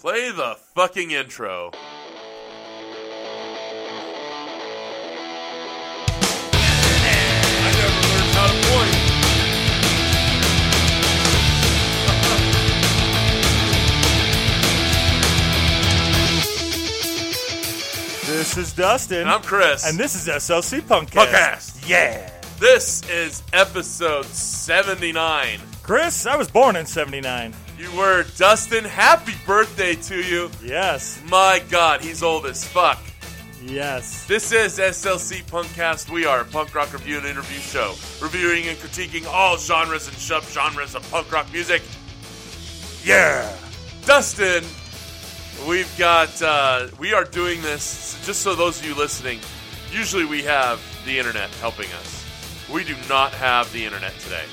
Play the fucking intro. I never learned how to point. This is Dustin. And I'm Chris. And this is SLC Punkcast. Punkcast. Yeah. This is episode 79. Chris, I was born in 79. You were Dustin. Happy birthday to you. Yes. My God, he's old as fuck. Yes. This is SLC Punkcast. We are a punk rock review and interview show, reviewing and critiquing all genres and subgenres of punk rock music. Yeah. Dustin, we've got, uh, we are doing this, just so those of you listening, usually we have the internet helping us. We do not have the internet today.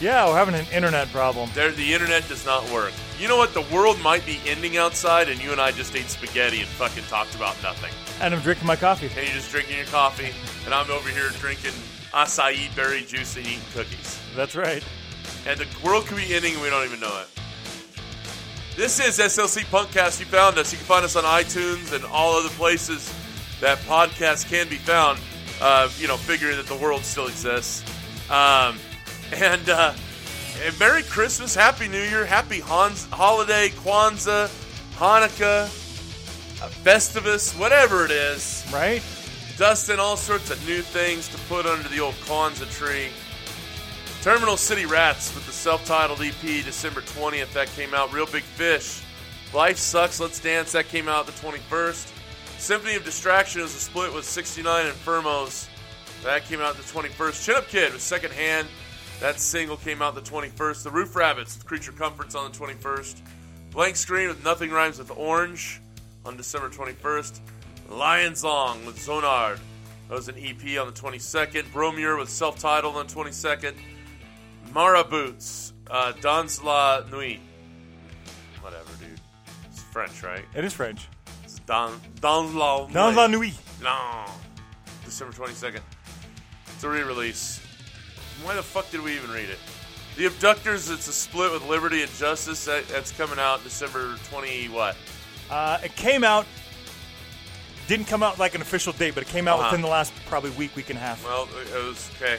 Yeah, we're having an internet problem. There, the internet does not work. You know what? The world might be ending outside, and you and I just ate spaghetti and fucking talked about nothing. And I'm drinking my coffee. And you're just drinking your coffee, and I'm over here drinking acai berry juice and eating cookies. That's right. And the world could be ending, and we don't even know it. This is SLC Punkcast. You found us. You can find us on iTunes and all other places that podcasts can be found. Uh, you know, figuring that the world still exists. Um, and, uh, and Merry Christmas, Happy New Year, Happy Hans- Holiday, Kwanzaa, Hanukkah, uh, Festivus, whatever it is. Right? Dustin, all sorts of new things to put under the old Kwanzaa tree. Terminal City Rats with the self-titled EP, December 20th, that came out. Reel Big Fish. Life Sucks, Let's Dance, that came out the 21st. Symphony of Distraction is a split with 69 Infirmos. That came out the 21st. Chin Up Kid with Second Hand. That single came out the 21st. The Roof Rabbits with Creature Comforts on the 21st. Blank Screen with Nothing Rhymes with Orange on December 21st. Lion Song with Zonard. That was an EP on the 22nd. Bromure with self titled on the 22nd. Mara Boots. Uh, Dans la Nuit. Whatever, dude. It's French, right? It is French. It's Dans, dans la Dans la nuit. No. December 22nd. It's a re release. Why the fuck did we even read it? The Abductors, it's a split with Liberty and Justice. That, that's coming out December 20 what? Uh, it came out, didn't come out like an official date, but it came out Uh-huh. within the last probably week, week and a half. Well, it was okay.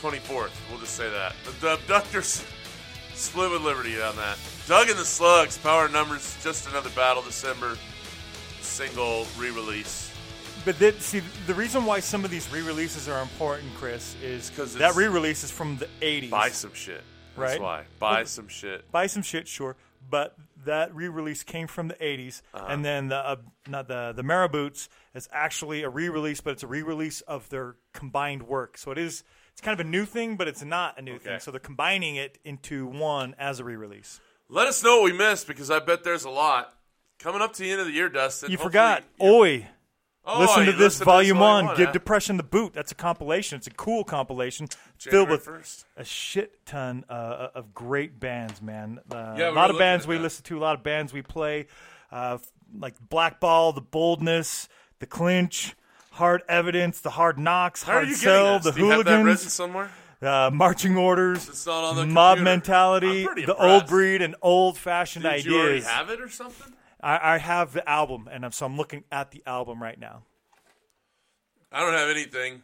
24th. We'll just say that. The, the Abductors split with Liberty on that. Doug and the Slugs, Power Numbers, just another battle. December single re-release. But then, see, the reason why some of these re-releases are important, Chris, is 'Cause that it's- re-release is from the 80s. Buy some shit. That's Right. why. Buy Well, some shit. buy some shit, sure. But that re-release came from the '80s, Uh-huh. and then the uh, not the the Maraboots is actually a re-release, but it's a re-release of their combined work. So it is it's kind of a new thing, but it's not a new thing. So they're combining it into one as a re-release. Let us know what we missed because I bet there's a lot coming up to the end of the year, Dustin. You Hopefully- forgot, Oi. Oh, listen to this volume volume one. Give huh? depression the boot. That's a compilation. It's a cool compilation January filled with 1st. a shit ton uh, of great bands, man. Uh, Yeah, a we lot of bands we that. listen to, a lot of bands we play, uh, like Blackball, The Boldness, The Clinch, Hard Evidence, The Hard Knocks, How Hard Sell, The? Do you have that Hooligans, somewhere? uh, Marching Orders, It's not on the Mob computer. Mentality, The. Old Breed, and Old Fashioned Did you already Ideas. have it or something? I, I have the album, and I'm, so I'm looking at the album right now. I don't have anything.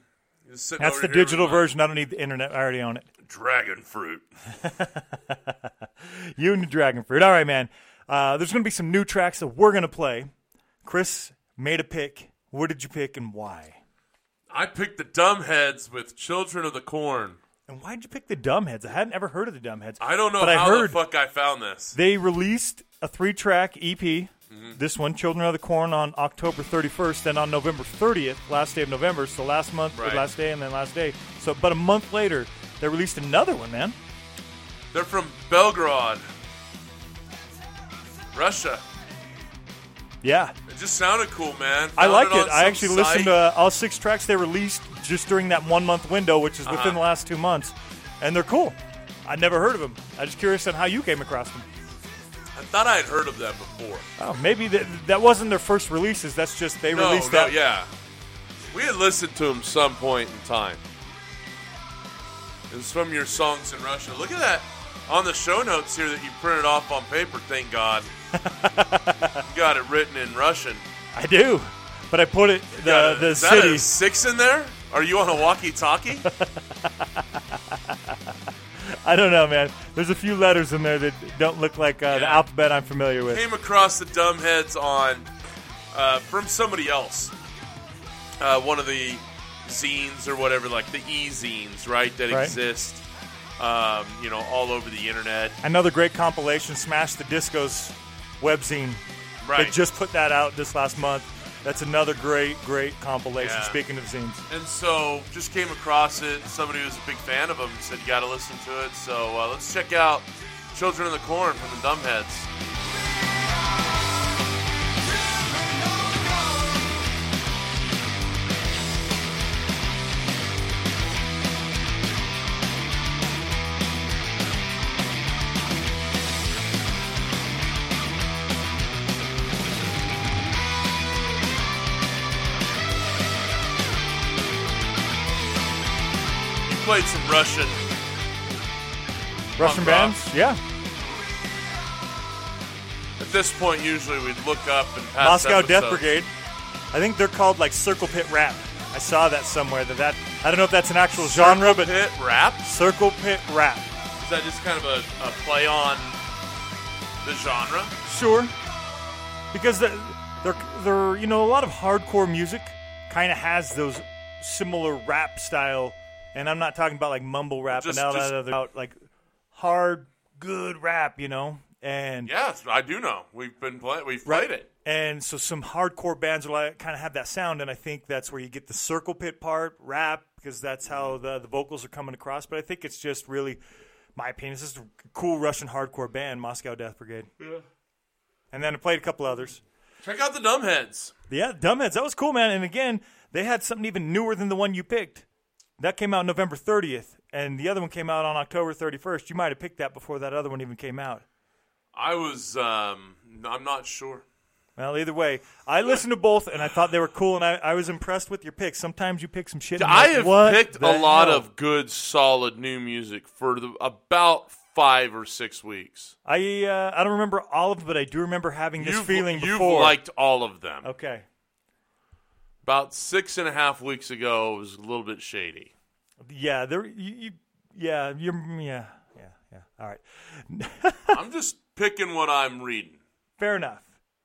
That's the digital version. I don't need the internet. I already own it. Dragon fruit. You and the dragon fruit. All right, man. Uh, there's going to be some new tracks that we're going to play. Chris made a pick. What did you pick and why? I picked the Dumbheads with Children of the Corn. And why did you pick the Dumbheads? I hadn't ever heard of the Dumbheads. I don't know but how I heard the fuck I found this. they released a three-track EP. Mm-hmm. This one, Children of the Corn, on October 31st. Then on November 30th, last day of November. So last month, Right. last day, and then last day. So, but a month later, they released another one, man. They're from Belgrade, Russia. Yeah, It just sounded cool, man. I Found liked on it. I actually listened to all six tracks they released just during that one month window, which is within Uh-huh. the last two months, and they're cool. I'd never heard of them. I'm just curious on how you came across them. I thought I had heard of them before. Oh, maybe that, that wasn't their first releases. That's just they No, released no, that. yeah. We had listened to them some point in time. It was from your songs in Russia. Look at that on the show notes here that you printed off on paper. Thank God. you got it written in Russian. I do, but I put it the a- the is that city. a six in there? Are you on a walkie-talkie? I don't know, man. There's a few letters in there that don't look like uh, the alphabet I'm familiar with. Came across the dumbheads on uh, from somebody else. Uh, one of the zines or whatever, like the e-zines, right? That Right. exist, um, you know, all over the internet. Another great compilation, Smash the Discos webzine. Right. They just put that out this last month. That's another great, great compilation. Yeah. Speaking of zines, And so, just came across it. Somebody who was a big fan of them said you got to listen to it. So uh, let's check out "Children of the Corn" from the Dumbheads. Played some Russian. Russian Punk rock. bands, yeah. At this point, usually we'd look up and pass Moscow Death. Brigade. I think they're called like Circle Pit Rap. I saw that somewhere. That that I don't know if that's an actual genre, but Pit rap. Circle Pit Rap. Is that just kind of a, a play on the genre? Sure. Because the, they're they're you know a lot of hardcore music kind of has those similar rap style, and I'm not talking about like mumble rap Just- and all just- that other like hard good rap, you know. And Yes, I do know. We've been playing. We've Right. played it. And so some hardcore bands are like kind of have that sound, and I think that's where you get the circle pit part, rap, because that's how mm-hmm. the the vocals are coming across. But I think it's just really, my opinion, it's just a cool Russian hardcore band, Moscow Death Brigade. Yeah. And then I played a couple others. Check out the Dumbheads. Yeah, Dumbheads, that was cool, man. And again, they had something even newer than the one you picked. That came out November 30th, and the other one came out on October 31st. You might have picked that before that other one even came out. I was. Um, I'm not sure. Well, either way, I listened to both, and I thought they were cool, and I, I was impressed with your picks. Sometimes you pick some shit. and I like, have what picked the a lot hell? of good, solid new music for the, about five or six weeks. I uh, I don't remember all of them, but I do remember having this You've, feeling you've before. liked all of them. okay, About six and a half weeks ago, it was a little bit shady. yeah, there, you, you yeah, you're, yeah, yeah, yeah. All right, I'm just picking what I'm reading. fair enough,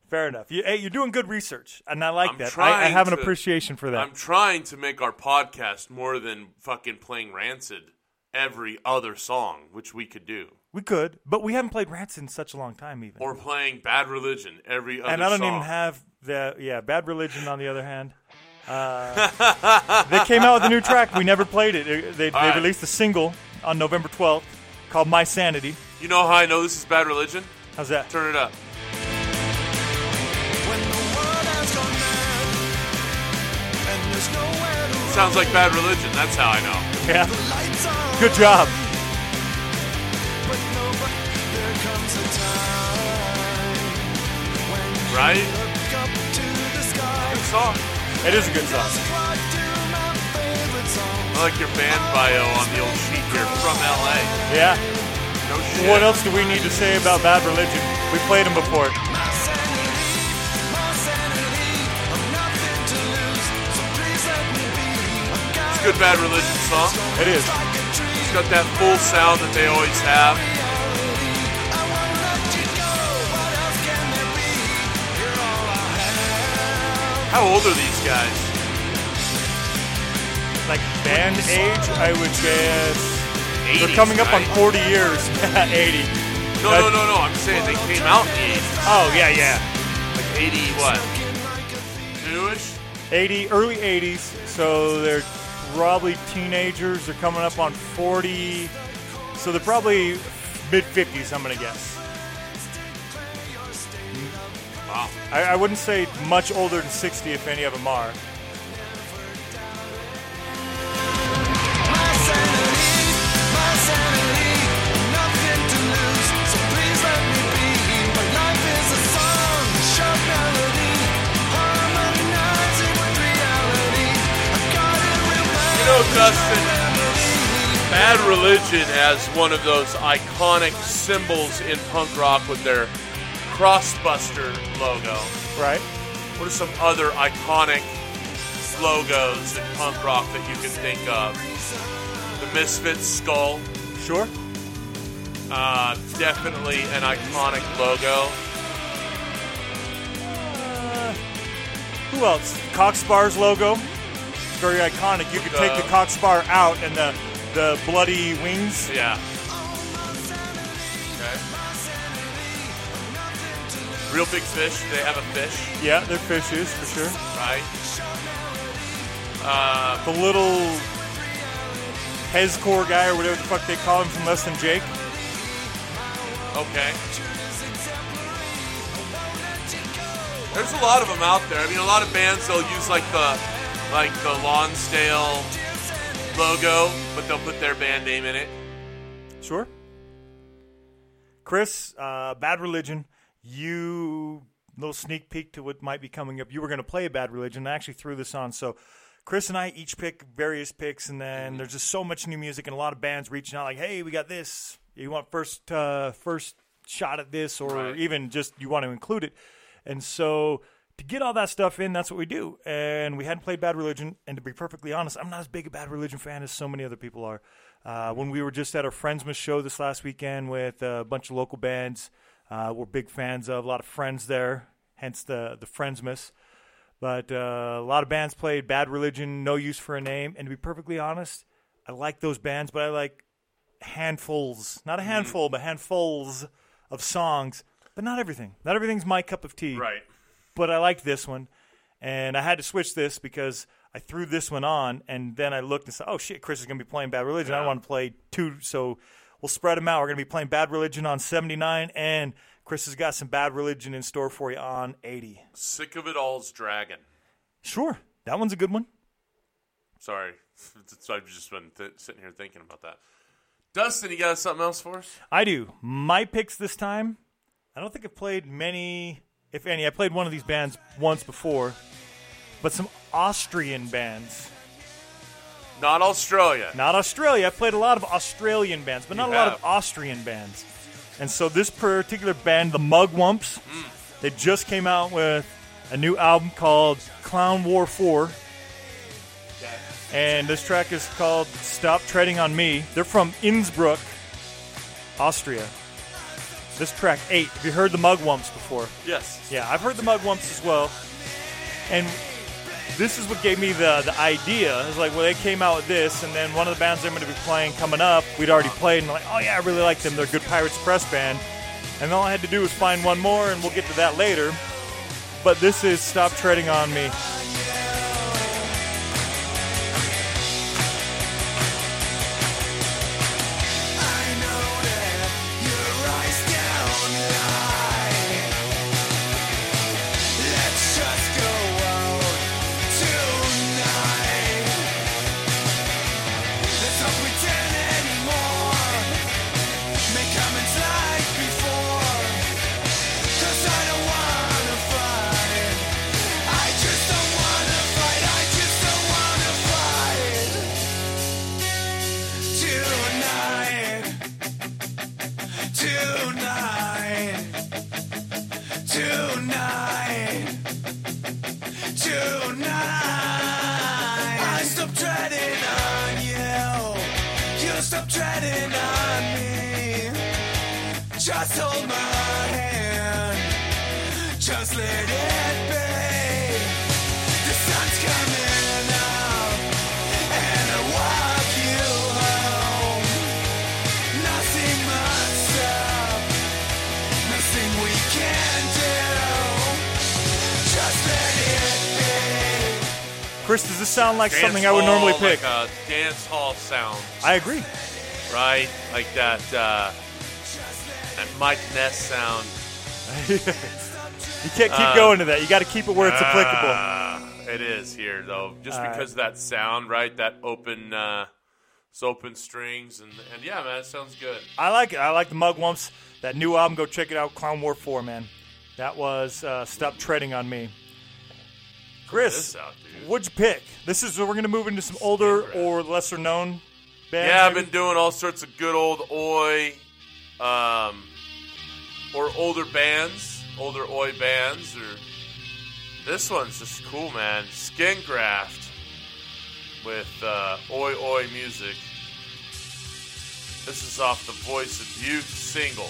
fair enough. You, hey, you're doing good research, and I like I'm that. I, I have an to- appreciation for that. I'm trying to make our podcast more than fucking playing Rancid every other song, which we could do, we could, but we haven't played Rancid in such a long time, even. or playing Bad Religion every other. Song. And I don't song. even have the yeah. Bad Religion, on the other hand. Uh, they came out with a new track. We never played it. They, they, they right. released a single on November 12th called "My Sanity." You know how I know this is Bad Religion? How's that? Turn it up. Sounds like Bad Religion. That's how I know. Yeah. Good job. Right? Good song. It is a good song. I like your band bio on the old sheet here from LA. Yeah. No shit. What else do we need to say about Bad Religion? We played them before. It's a good Bad Religion song. It is. It's got that full sound that they always have. How old are these guys? Like band age, I would guess. 80s, They're coming up on 40 years. 80. No, no, no, no. I'm saying they came out in the 80s. Oh, yeah, yeah. Like 80 what? Newish? 80, early 80s. So they're probably teenagers. They're coming up on 40. So they're probably mid 50s, I'm going to guess. I, I wouldn't say much older than 60 if any of them are. You know, Dustin, Bad Religion has one of those iconic symbols in punk rock with their Crossbuster logo. Right. What are some other iconic logos in punk rock that you can think of? The Misfits skull, Sure. uh, definitely an iconic logo. Uh, who else? Cock Sparrer's logo. Very iconic. You could take the Cock Sparrer out and the the bloody wings. Yeah. Reel Big Fish. They have a fish, Yeah, they're fishes for sure. right? Uh, The little Pezcore guy or whatever the fuck they call him from Less Than Jake. okay. There's a lot of them out there. I mean, a lot of bands they'll use like the like the Lonsdale logo, but they'll put their band name in it. Sure. Chris, uh, Bad Religion, you little sneak peek to what might be coming up. You were going to play a Bad Religion. I actually threw this on. So Chris and I each pick various picks, and then there's just so much new music and a lot of bands reaching out like, "Hey, we got this. You want first uh, first shot at this, or Right. even just you want to include it?" And so to get all that stuff in, that's what we do. And we hadn't played Bad Religion, and to be perfectly honest, I'm not as big a Bad Religion fan as so many other people are. Uh, when we were just at our Friendsmas show this last weekend with a bunch of local bands, uh, we're big fans of a lot of friends there, hence the the Friendsmas. But uh, a lot of bands played Bad Religion, No Use for a Name, and to be perfectly honest, I like those bands, but I like handfuls, not a handful, but handfuls of songs, but not everything. Not everything's my cup of tea Right. but I like this one, and I had to switch this because I threw this one on, and then I looked and said, "Oh shit, Chris is going to be playing Bad Religion. I don't want to play two, so we'll spread them out. We're going to be playing Bad Religion on 79, and Chris has got some Bad Religion in store for you on 80. Sick of it all's dragon. Sure, that one's a good one. Sorry, I've just been th- sitting here thinking about that. Dustin, you got something else for us? I do. My picks this time. I don't think I've played many, if any. I played one of these bands once before, but some Austrian bands. Not Australia. Not Australia. I played a lot of Australian bands, but not You a lot of Austrian bands. And so this particular band, the Mugwumps, mm. they just came out with a new album called Clown War 4. And this track is called Stop Treading on Me. They're from Innsbruck, Austria. This track 8. Have you heard the Mugwumps before? Yes. Yeah, I've heard the Mugwumps as well. And this is what gave me the the idea. It's like, well, they came out with this, and then one of the bands they're going to be playing coming up, we'd already played, and I'm like, oh yeah, I really like them. They're a good Pirates Press band. And all I had to do was find one more, and we'll get to that later. But this is Stop Treading on Me. Chris, does this sound like Dance something I would normally pick? Like a dance hall sound, I agree. right? Like that. Uh, that Mike Ness sound. You can't keep Uh, going to that. You got to keep it where it's applicable. Ah, it is here though, just right. because of that sound, right? That open, uh, it's open strings, and and yeah, man, it sounds good. I like it. I like the Mugwumps. That new album, go check it out. Clown War 4, man. That was uh, Stop Treading on Me. Chris, this out, dude. What'd you pick? This is we're going to move into some older or lesser known bands. Yeah, I've maybe? been doing all sorts of good old oi, um, or older bands. older oi bands or this one's just cool, man. Skin graft with uh, oi oi music. This is off the Voice of Youth single.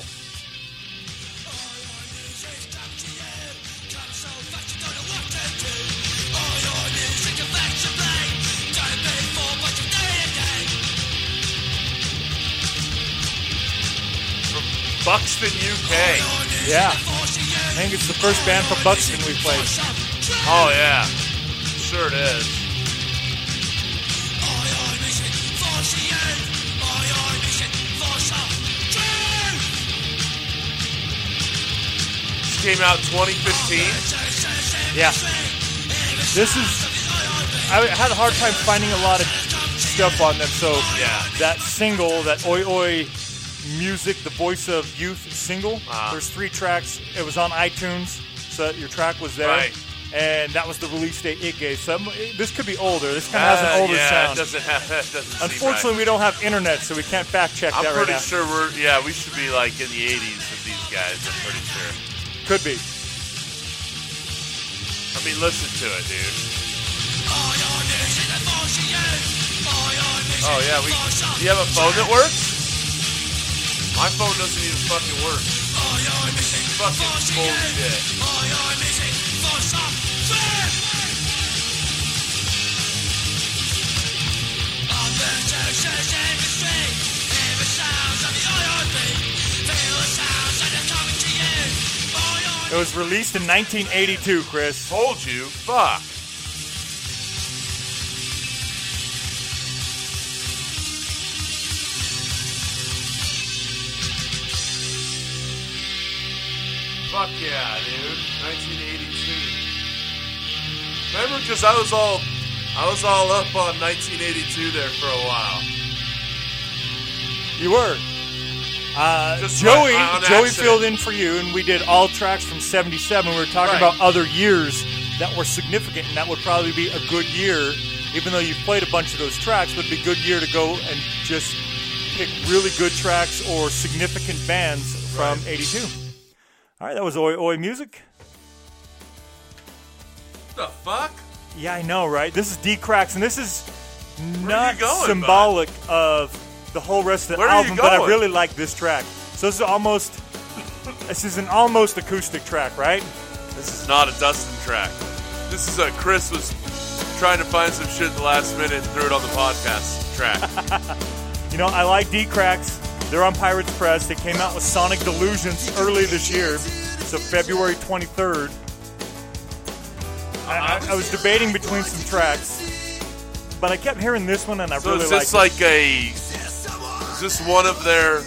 Buxton, UK. Yeah. I think it's the first band from Buxton we played. Oh yeah, sure it is. This came out 2015. Yeah. This is. I had a hard time finding a lot of stuff on them, so Yeah. that single, that Oi Oi Music, the Voice of Youth single, Ah. there's three tracks. It was on iTunes, so your track was there. Right. And that was the release date it gave. So this could be older. This kind of has Uh, an older yeah, sound. it doesn't have. That doesn't seem Unfortunately, we don't have internet, so we can't fact check. I'm that right now. I'm pretty sure we're. Yeah, we should be like in the 80s with these guys. I'm pretty sure. Could be. I mean, listen to it, dude. Oh yeah, we. Do you have a phone that works? My phone doesn't even fucking work. Fucking bullshit. It was released in 1982, Chris. Told you. Fuck. Fuck yeah, dude. 1982. Remember, because I was all, I was all up on 1982 there for a while. You were. Uh, Just Joey, right- Joey accident. filled in for you, and we did all tracks from '77. We were talking Right. about other years that were significant, and that would probably be a good year. Even though you've played a bunch of those tracks, would be a good year to go and just pick really good tracks or significant bands from Right. '82. All right, that was Oi Oi Music. The fuck? Yeah, I know, right? This is D Cracks, and this is not going, symbolic of the whole rest of the Where album, but I really like this track. So this is almost this is an almost acoustic track, right? This is not a Dustin track. This is a Chris was trying to find some shit at the last minute and threw it on the podcast track. You know, I like D Cracks. They're on Pirates Press. They came out with Sonic Delusions early this year, so February 23rd. I, I, I was debating between some tracks, but I kept hearing this one, and I So really is liked this like a? Is this one of their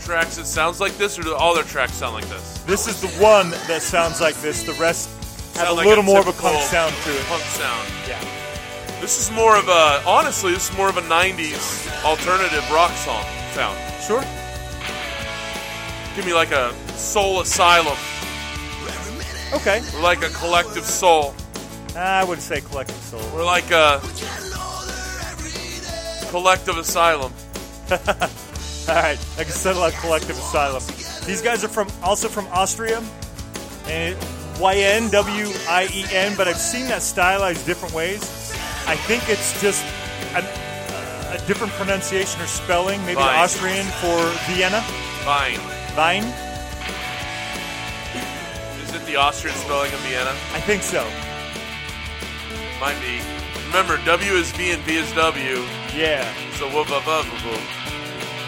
tracks that sounds like this, or do all their tracks sound like this? This is the one that sounds like this. The rest have a like little more of a punk sound to it. Punk sound. Yeah. This is more of a. Honestly, this is more of a '90s alternative rock song sound. Sure. Give me like a Soul Asylum, Okay. or like a Collective Soul, I wouldn't say collective soul. or like a Collective Asylum. All right, I can settle on Collective Asylum. These guys are from also from Austria, and Y N W I E N. But I've seen that stylized different ways. I think it's just an, a different pronunciation or spelling. Maybe Fine. Austrian for Vienna. Fine. Vine. Is it the Austrian spelling of Vienna? I think so. Might be. Remember, W is V and V is W. Yeah. So whoop whoop whoop whoop.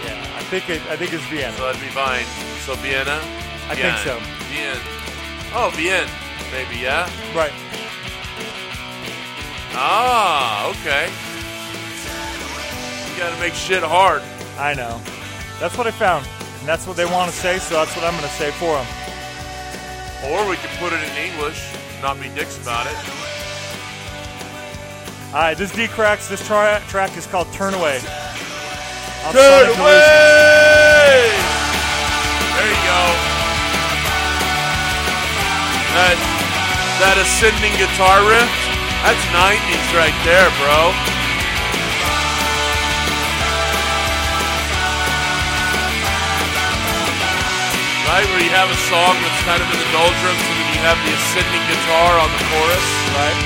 Yeah. I think it. I think it's Vienna. So that'd be fine. So Vienna. I think so. Vienna. Oh, Vienna. Maybe yeah. Right. Ah, okay. You gotta make shit hard. I know. That's what I found, and that's what they want to say. So that's what I'm going to say for them. Or we could put it in English, not be dicks about it. All right, this D cracks. This tra- track is called "Turn Away." Off Turn away! There you go. That that ascending guitar riff, that's 90s right there, bro. Right? Where you have a song that's kind of in the doldrums, and then you have the ascending guitar on the chorus, right?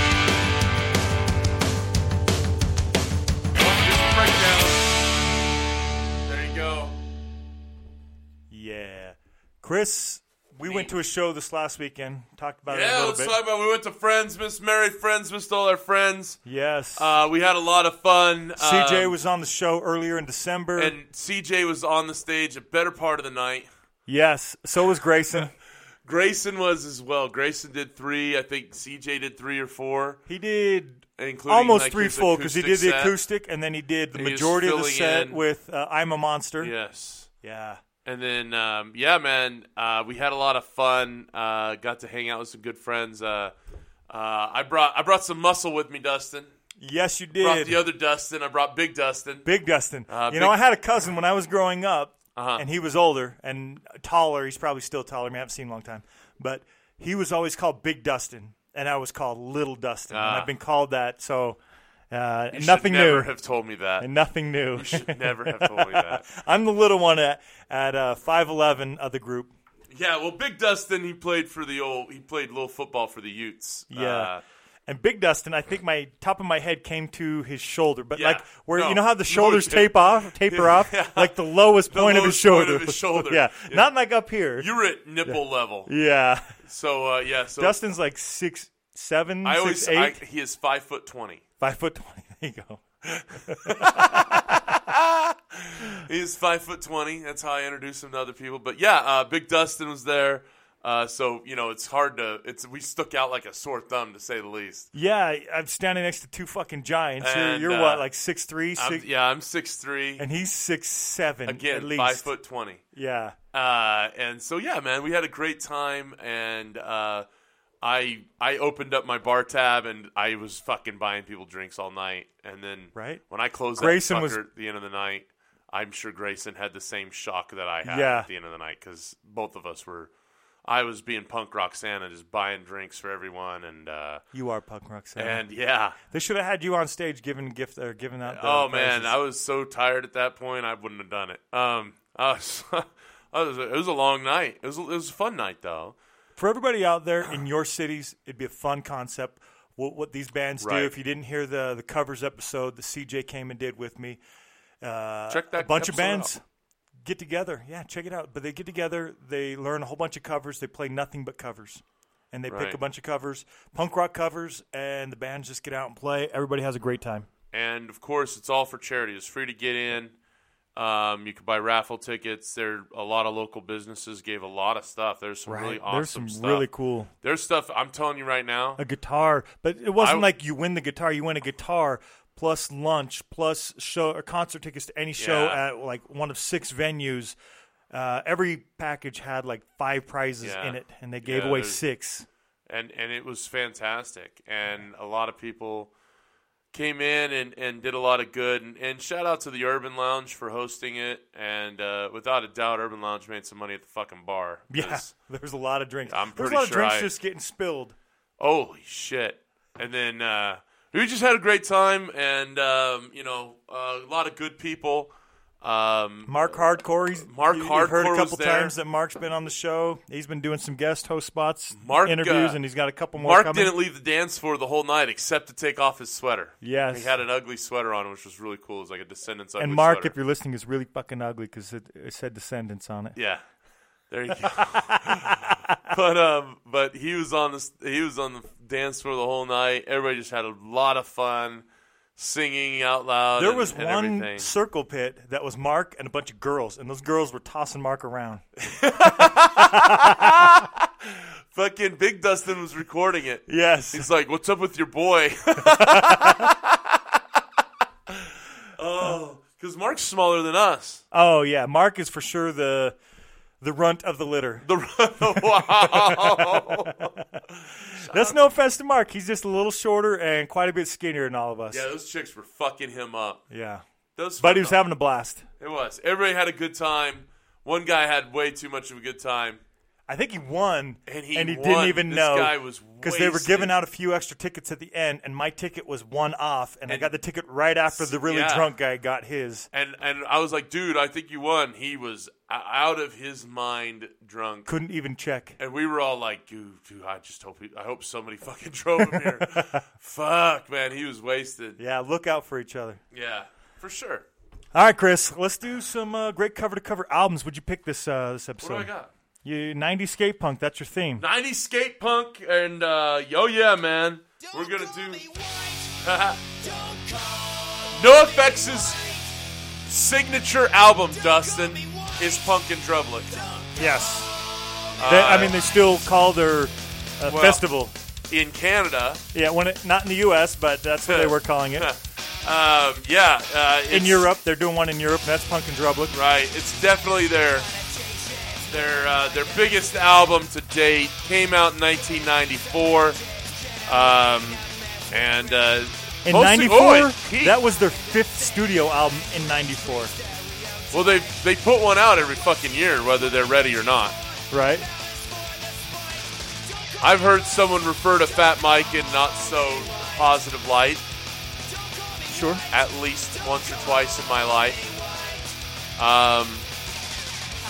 Breakdown. There you go. Yeah. Chris, we went to a show this last weekend. Talked about it Yeah, let's bit. talk about. We went to Friends, Miss Mary Friends, missed all our friends. yes. Uh, we had a lot of fun. CJ Um, was on the show earlier in December. and CJ was on the stage a better part of the night. Yes. So was Grayson. Grayson was as well. Grayson did three. I think CJ did three or four, He did including almost like, three full because he did the set. acoustic and then he did the he majority of the set in. with uh, "I'm a Monster." Yes. Yeah. And then, um, yeah, man, uh, we had a lot of fun. Uh, got to hang out with some good friends. Uh, uh, I brought I brought some muscle with me, Dustin. Yes, you Brought did. the other Dustin. I brought Big Dustin. Big Dustin. Uh, you know, I had a cousin when I was growing up, Uh-huh. and he was older and taller. He's probably still taller. I, mean, I haven't seen him in a long time, but he was always called Big Dustin, and I was called Little Dustin. And Ah. I've been called that, so uh, You should nothing never new. have told me that. and nothing new. You should never have told me that. I'm the little one at at uh, five eleven of the group. Yeah, well, Big Dustin, he played for the old. He played little football for the Utes. Yeah. Uh, And Big Dustin, I think my top of my head came to his shoulder, but Yeah. like where No. you know how the shoulders it- tape off, taper off, Yeah. like the lowest The point of his lowest shoulder. of his shoulder. yeah. Not like up here. you were at nipple level. yeah, So uh, yeah, so Dustin's like six seven, I six always eight, I, he is five foot twenty. five foot twenty. There you go. He is five foot twenty. That's how I introduce him to other people. But yeah, uh, Big Dustin was there. Uh, so you know, it's hard to. It's we stuck out like a sore thumb to say the least. Yeah, I'm standing next to two fucking giants. You're, you're uh, what, like six three, I'm, yeah, I'm six three. and he's six seven Again, at least. five foot twenty. Yeah, Uh, and so yeah, man, we had a great time, and uh, I I opened up my bar tab and I was fucking buying people drinks all night, and then Right. when I closed Grayson that was- at the end of the night, I'm sure Grayson had the same shock that I had Yeah. at the end of the night because both of us were. I was being punk rock Santa, just buying drinks for everyone, and uh, you are punk rock. Santa. and yeah, They should have had you on stage giving gift or giving out. The oh man. I was so tired at that point. I wouldn't have done it. Um, I was, I was, it was a long night. It was, it was a fun night though. For everybody out there in your cities, it'd be a fun concept. What, what these bands Right. do. If you didn't hear the the covers episode that CJ came and did with me, uh, Check that a bunch of bands out. Get together. Yeah, check it out. But they get together, they learn a whole bunch of covers. They play nothing but covers, and they pick a bunch of covers, punk rock covers, and the bands just get out and play. Everybody has a great time. and of course it's all for charity. It's free to get in. Um, you can buy raffle tickets. There, a lot of local businesses gave a lot of stuff. There's some really awesome There's some stuff. really cool. There's stuff. I'm telling you right now. a guitar, but it wasn't I- like you win the guitar. You win a guitar plus lunch plus show or concert tickets to any show Yeah. at like one of six venues. Uh, every package had like five prizes Yeah. in it, and they gave Yeah, away six. and and it was fantastic. And a lot of people came in and, and did a lot of good. And, and shout out to the Urban Lounge for hosting it. And uh, without a doubt, Urban Lounge made some money at the fucking bar. Yeah, there's a lot of drinks. I'm there's pretty a lot of sure drinks I- just getting spilled. Holy shit! And then uh, we just had a great time, and um, you know, uh, a lot of good people. Um, Mark Hardcore, he's Mark you- you've heard Hardcore a was couple there. times that Mark's been on the show. He's been doing some guest host spots, Mark, interviews, uh, and he's got a couple more Mark coming. didn't leave the dance floor the whole night except to take off his sweater. Yes. he had an ugly sweater on, which was really cool. It was like a Descendants and Mark, sweater. if you're listening, is really fucking ugly because it, it said Descendants on it. Yeah, there you go. but um, but he was on the he was on the dance floor the whole night. Everybody just had a lot of fun, singing out loud. There and- was and one everything. circle pit that was Mark and a bunch of girls, and those girls were tossing Mark around. Fucking Big Dustin was recording it. Yes. He's like, "What's up with your boy?" oh, because Mark's smaller than us. Oh yeah, Mark is for sure the the runt of the litter. The wow. That's no offense to Mark. He's just a little shorter and quite a bit skinnier than all of us. yeah, those chicks were fucking him up. Yeah. Those But he was fucking- having a blast. It was. Everybody had a good time. One guy had way too much of a good time. I think he won, And he didn't even This know guy was because they were giving out a few extra tickets at the end, and my ticket was one off, and, I got the ticket right after the really Yeah. drunk guy got his. And and I was like, dude, I think you won. He was out of his mind drunk. Couldn't even check. And we were all like, dude, dude, I just hope he, I hope somebody fucking drove him here. Fuck, man, he was wasted. Yeah, look out for each other. Yeah, for sure. All right, Chris, let's do some uh, great cover to cover albums. Would you pick this uh, this What episode? do I got? You 90s skate punk. That's your theme. 90s skate punk and uh, yo yeah, man. We're gonna do NOFX' signature album, Dustin, is Punk and Drublic. Yes. They- I mean, they still call their uh, Uh, well- festival. In Canada, Yeah, when it, not in the U.S., but that's what they were calling it. um, yeah, uh, In Europe, they're doing one in Europe. And that's Punk and Drublic. Right. It's definitely their their uh, their biggest album to date. Came out in 1994. Um, and uh, In '94, oh, that was their fifth studio album in '94. well, they they put one out every fucking year, whether they're ready or not. Right? I've heard someone refer to Fat Mike in not so positive light, Sure. at least once or twice in my life. Um,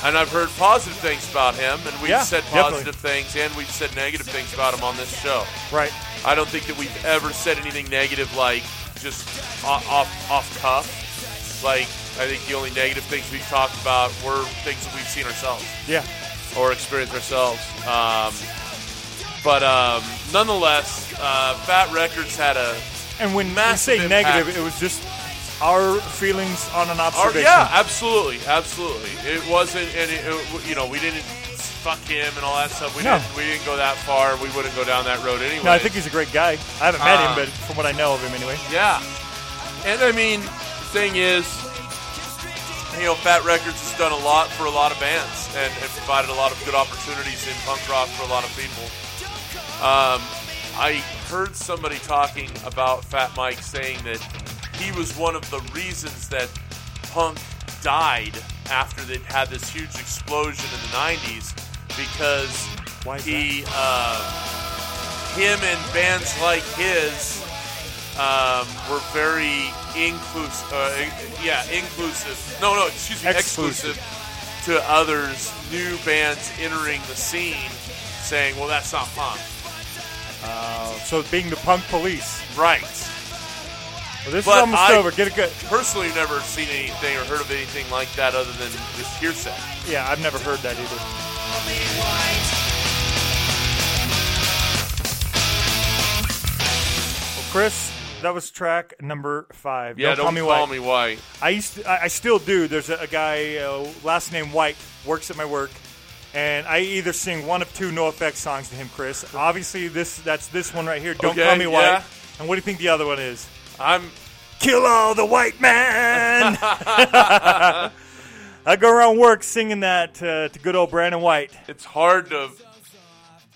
and I've heard positive things about him, and we've Yeah, said definitely. positive things, and we've said negative things about him on this show. Right. I don't think that we've ever said anything negative, like just off off, off cuff. Like I think the only negative things we've talked about were things that we've seen ourselves Yeah. or experienced ourselves. Um, but um, nonetheless, uh, Fat Wreck Chords had a And when we Massive say impact. negative, it was just our feelings on an observation. yeah, absolutely, absolutely. It wasn't, and it, it- you know, we didn't fuck him and all that stuff. We No. didn't, we didn't go that far. We wouldn't go down that road anyway. No, I think he's a great guy. I haven't met Uh, him, but from what I know of him, anyway. Yeah. And I mean, the thing is, you know, Fat Wreck Chords has done a lot for a lot of bands and, and provided a lot of good opportunities in punk rock for a lot of people. Um, I heard somebody talking about Fat Mike saying that he was one of the reasons that punk died after they'd had this huge explosion in the 90s because Why he, uh, him and bands like his um, were very inclusive. Uh, yeah, inclusive. No, no, excuse me, Exclusive. exclusive to others, new bands entering the scene, saying, "Well, that's not punk." So being the punk police. Right. Well, this But is almost I- over. Get it good. Personally, never seen anything or heard of anything like that other than just hearsay. Yeah, I've never heard that either. Well, Chris, that was track number five. Yeah, don't, call me white. me white. I used to, I, I still do. There's a, a guy, uh, last name White, works at my work, and I either sing one of two NOFX songs to him, Chris. Obviously, this that's this one right here. Don't Okay, call me white. yeah. And what do you think the other one is? I'm Kill all the white man. I go around work singing that uh, to good old Brandon White. it's hard to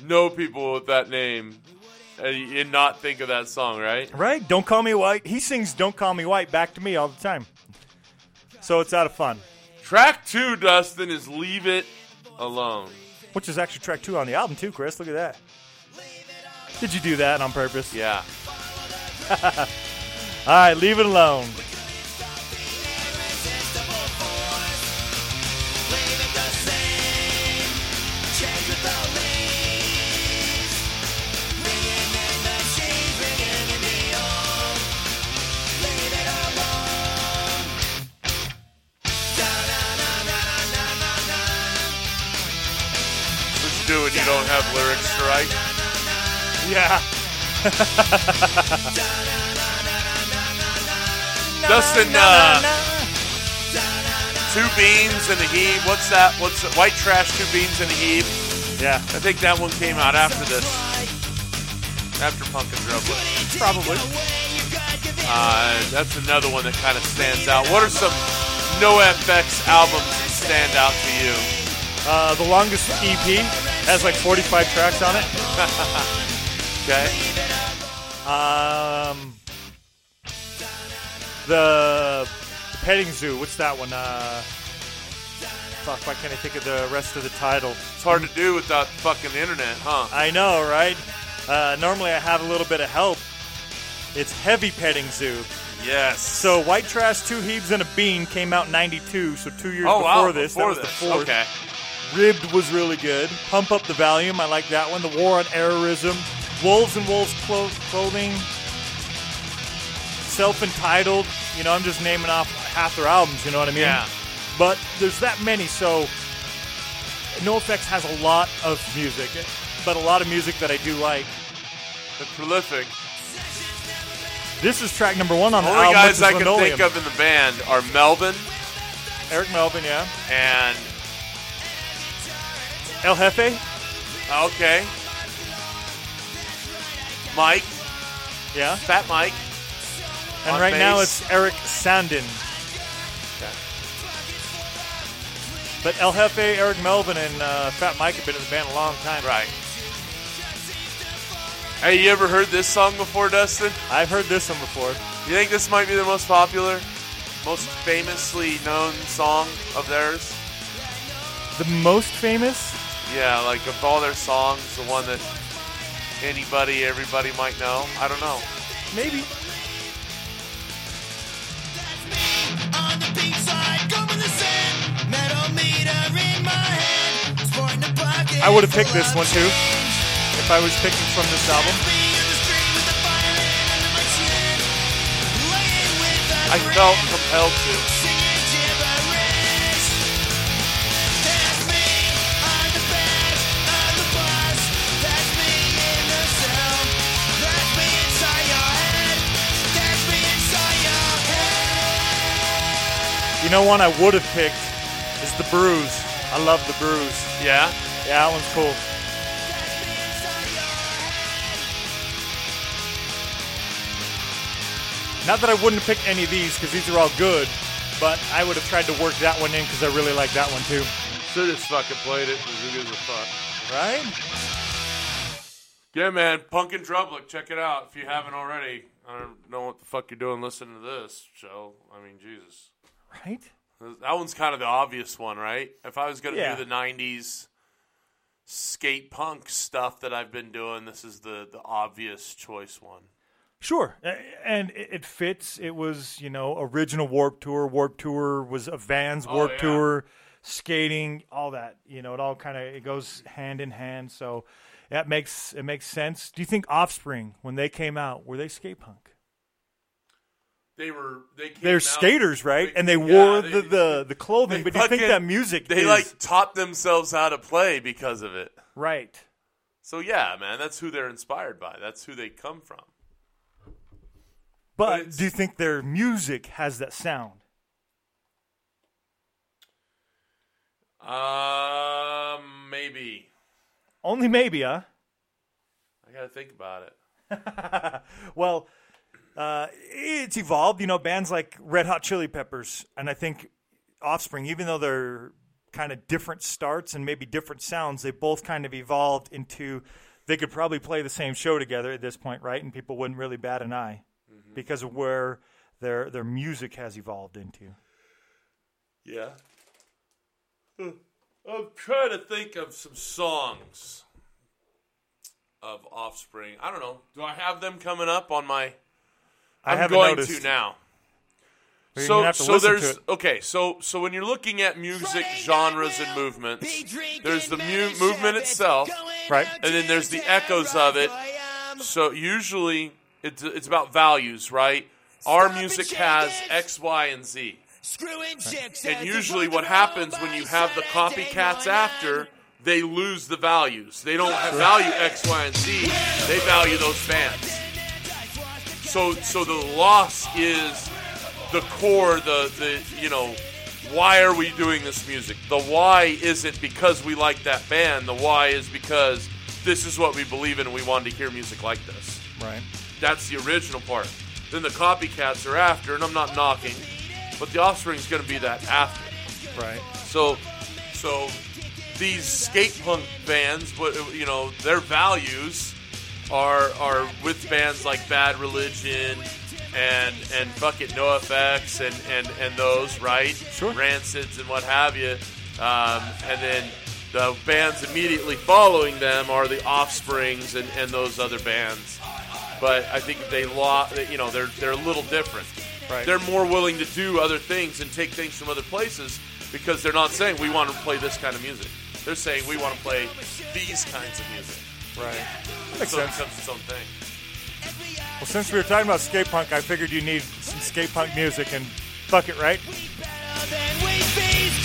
know people with that name and and not think of that song, right? Right? Don't call me white. He sings "Don't Call Me White" back to me all the time. So it's out of fun. Track two, Dustin, is "Leave It Alone." Which is actually track two on the album too, Chris. Look at that. Did you do that on purpose? Yeah. All right, leave it alone. Do when you don't have lyrics to write? Yeah. Dustin, uh, two beans and a heave. What's that? What's that? white trash? Two beans and a heave. Yeah. I think that one came out after this, after Punk and Drublic. Probably. Uh, that's another one that kind of stands out. What are some NOFX albums that stand out to you? Uh, the longest EP has like 45 tracks on it. Okay. Um, the, petting zoo. What's that one? Uh, fuck, why can't I think of the rest of the title? It's hard to do without fucking the internet, huh? I know, right? Uh, normally I have a little bit of help. It's Heavy Petting Zoo. Yes. So White Trash, Two Heaves, and a Bean came out in 92, so two years oh before wow, this. before that was this. the fourth. Okay. Ribbed was really good. Pump Up the Valuum, I like that one. The War on Errorism. Wolves and Wolves Clo- Clothing. Self Entitled. You know, I'm just naming off half their albums, you know what I mean? Yeah. But there's that many, so NOFX has a lot of music, but a lot of music that I do like. They're prolific. This is track number one on the the Only album. guys I can think of in the band are Melvin Eric Melvin, yeah. and El Hefe, okay, Mike, yeah. Fat Mike. And right now it's Erik Sandin. But El Hefe, Eric Melvin, and uh, Fat Mike have been in the band a long time. Right. Hey, you ever heard this song before, Dustin? I've heard this one before. You think this might be the most popular, most famously known song of theirs? The most famous? Yeah, like of all their songs, the one that anybody, everybody might know. I don't know. Maybe. I would have picked this one too if I was picking from this album. Me in the street with the violin under my chin. Laying with a I felt compelled to. You know one I would have picked is The Brews. I love The Brews. Yeah? Yeah, that one's cool. Not that I wouldn't have picked any of these because these are all good, but I would have tried to work that one in because I really like that one too. Should have fucking played it because who gives a fuck. Right? Yeah, man. Punk in Drublic, check it out if you haven't already. I don't know what the fuck you're doing listening to this show. I mean, Jesus. Right? That one's kind of the obvious one, right? If I was going to Yeah. do the 90s skate punk stuff that I've been doing, this is the, the obvious choice one. Sure, and it it fits. It was, you know, original Warp Tour. Warp Tour was a Vans Oh, Warp yeah. Tour, skating, all that. You know, it all kind of it goes hand in hand. So that makes it makes sense. Do you think Offspring, when they came out, were they skate punk? They were they came They're out- skaters, right? And they yeah, wore they- the, the the clothing. they But do you think fucking- that music? They is, like taught themselves how to play because of it. right. So yeah, man, that's who they're inspired by. That's who they come from. But it's- do you think their music has that sound? Um, maybe. Only maybe, huh? I gotta think about it. Well, uh, it's evolved. You know, bands like Red Hot Chili Peppers, and I think Offspring, even though they're kind of different starts and maybe different sounds, they both kind of evolved into. They could probably play the same show together at this point, right? And people wouldn't really bat an eye because of where their their music has evolved into. Yeah. I'm trying to think of some songs of Offspring. I don't know. Do I have them coming up on my? I I'm haven't going noticed. to now. You're So, gonna have to so listen to there's okay. So, so when you're looking at music genres and movements, there's the mu- movement itself, Right. and then there's the echoes of it. So usually it's it's about values, right? Our music has X, Y, and Z. And usually, what happens when you have the copycats after, they lose the values. They don't have value X, Y, and Z. They value those fans. So, so the loss is the core. The the you know, why are we doing this music? The why isn't because we like that band. The why is because this is what we believe in, and we wanted to hear music like this. Right. That's the original part. Then the copycats are after, and I'm not knocking, but the offspring's going to be that after. Right. So, so these skate punk bands, but you know, their values are are with bands like Bad Religion and and fucking NOFX and and and those right, Sure. Rancids and what have you. Um, and then the bands immediately following them are the Offsprings and, and those other bands. But I think they lost, you know, they're they're a little different. Right. They're more willing to do other things and take things from other places because they're not saying we want to play this kind of music. They're saying we want to play these kinds of music. Right. That makes So it sense. becomes its own thing. Well, since we were talking about skate punk, I figured you need some skate punk music, and fuck it, right? Then we feast,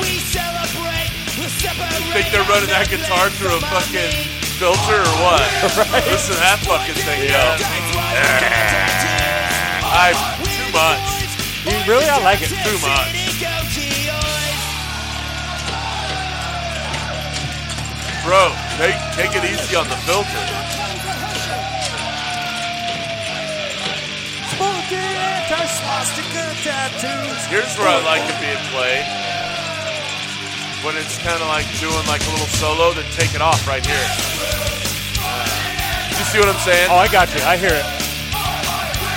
we celebrate, we separate. Think they're running that guitar through a fucking filter or what? right? Listen to that fucking thing go. I too much. You, really, I like it. Too much. Bro, take take it easy on the filter. Here's where I like it being played. When it's kind of like doing like a little solo, then take it off right here. You see what I'm saying? Oh, I got you. I hear it.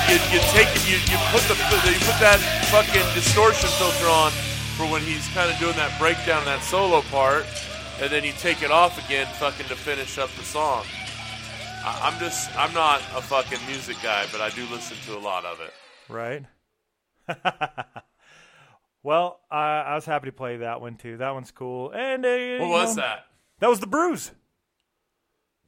you, you take it, you, you put the you put that fucking distortion filter on for when he's kind of doing that breakdown, that solo part, and then you take it off again, fucking to finish up the song. I, I'm just I'm not a fucking music guy, but I do listen to a lot of it. Right. well, I, I was happy to play that one too. That one's cool. And uh, What was know, that? That was the Brews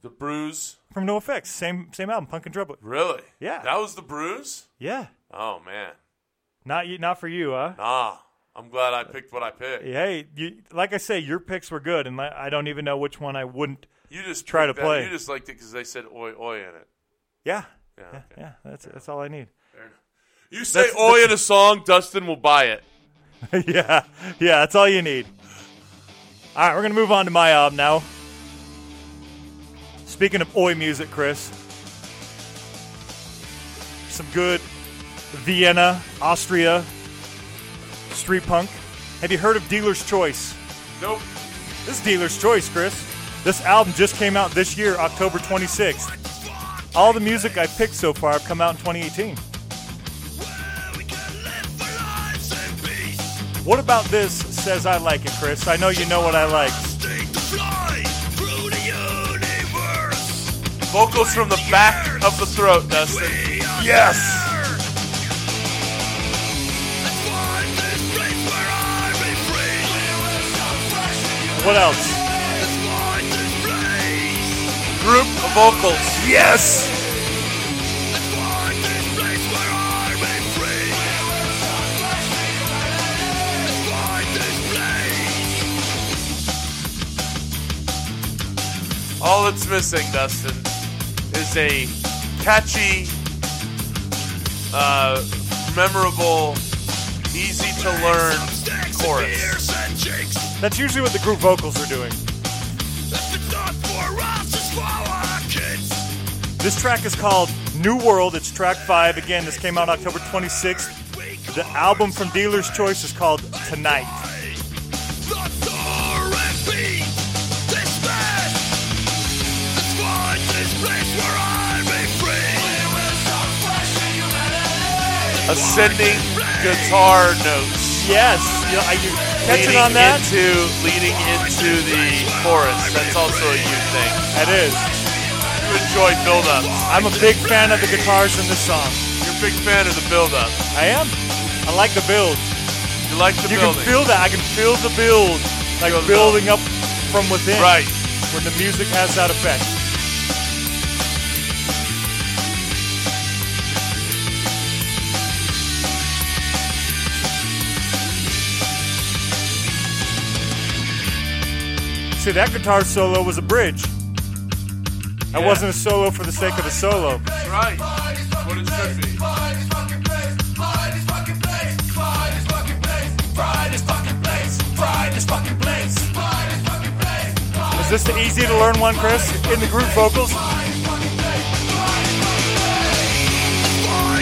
The Brews? from NOFX. Same same album, Punk in Drublic. Really? Yeah. That was the Brews? Yeah. Oh man, Not you. Not for you, huh? nah. I'm glad I uh, picked what I picked. Hey, you, like I say, your picks were good, and I I don't even know which one I wouldn't. You just Try to that- play. You just liked it because they said oi oi in it. Yeah. Yeah. Yeah, okay. yeah, that's that's all I need. You say That's- oi in a song, Dustin will buy it. yeah, yeah, that's all you need. All right, we're gonna move on to my album now. Speaking of oi music, Chris, some good Vienna, Austria street punk. Have you heard of Dealer's Choice? Nope. This is Dealer's Choice, Chris. This album just came out this year, October 26th. All the music I picked so far have come out in 2018. What about this says I like it, Chris? I know you know what I like. Vocals from the back of the throat, Dustin. Yes! What else? Group of vocals. Yes! All it's missing, Dustin, is a catchy, uh, memorable, easy to learn chorus. That's usually what the group vocals are doing. This track is called New World. It's track five. Again, this came out October 26th. The album from Dealer's Choice is called Tonight. Ascending guitar notes. Yes, you know, are you catching leading on that? Into, leading into the chorus. That's also a you thing. That is. You enjoy build-ups. I'm a big fan of the guitars in this song. You're a big fan of the build-up. I am. I like the build. You like the build? You building. can feel that. I can feel the build, like building up from within. right. When the music has that effect. See, that guitar solo was a bridge. That Yeah. wasn't a solo for the sake of a solo. That's right. What it should be. Is this the easy to learn one, Chris? In the group vocals?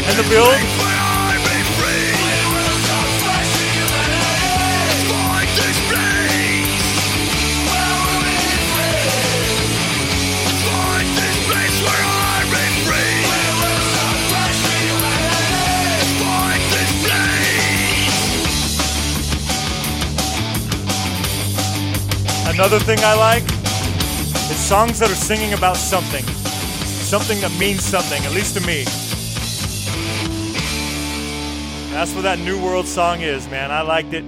And the build? Another thing I like is songs that are singing about something, something that means something, at least to me. That's what that New World song is, man. I liked it.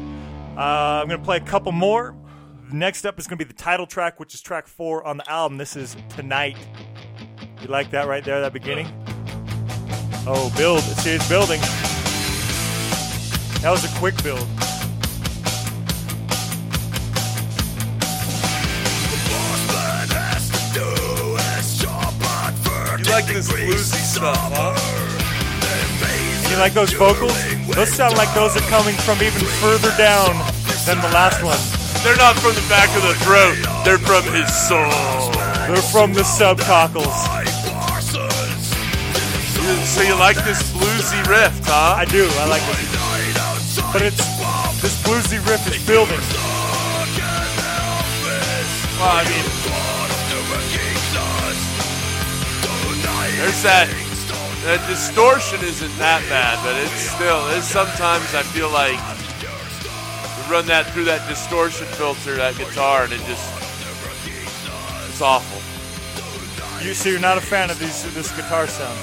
Uh, I'm gonna play a couple more. Next up is gonna be the title track, which is track four on the album. This is Tonight. You like that right there, that beginning? Oh, build. See, it's building. That was a quick build. Like this bluesy stuff, huh? You like those vocals? Those sound like those are coming from even further down than the last one. They're not from the back of the throat. They're from his soul. They're from the subcockles. So you like this bluesy riff, huh? I do. I like this. But it's this bluesy riff is building. Well, I mean, there's that. That distortion isn't that bad, but it's still. It's sometimes I feel like you run that through that distortion filter, that guitar, and it just it's awful. You so you're not a fan of these this guitar sound.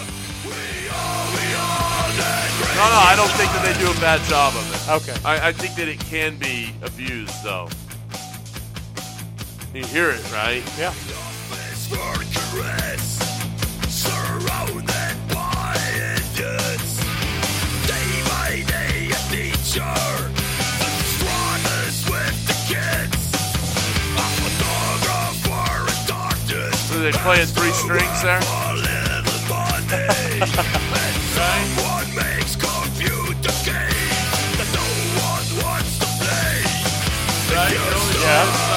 No, no, I don't think that they do a bad job of it. Okay. I, I think that it can be abused, though. You hear it, right? Yeah. They playing three strings there? Right? right? Oh, yeah.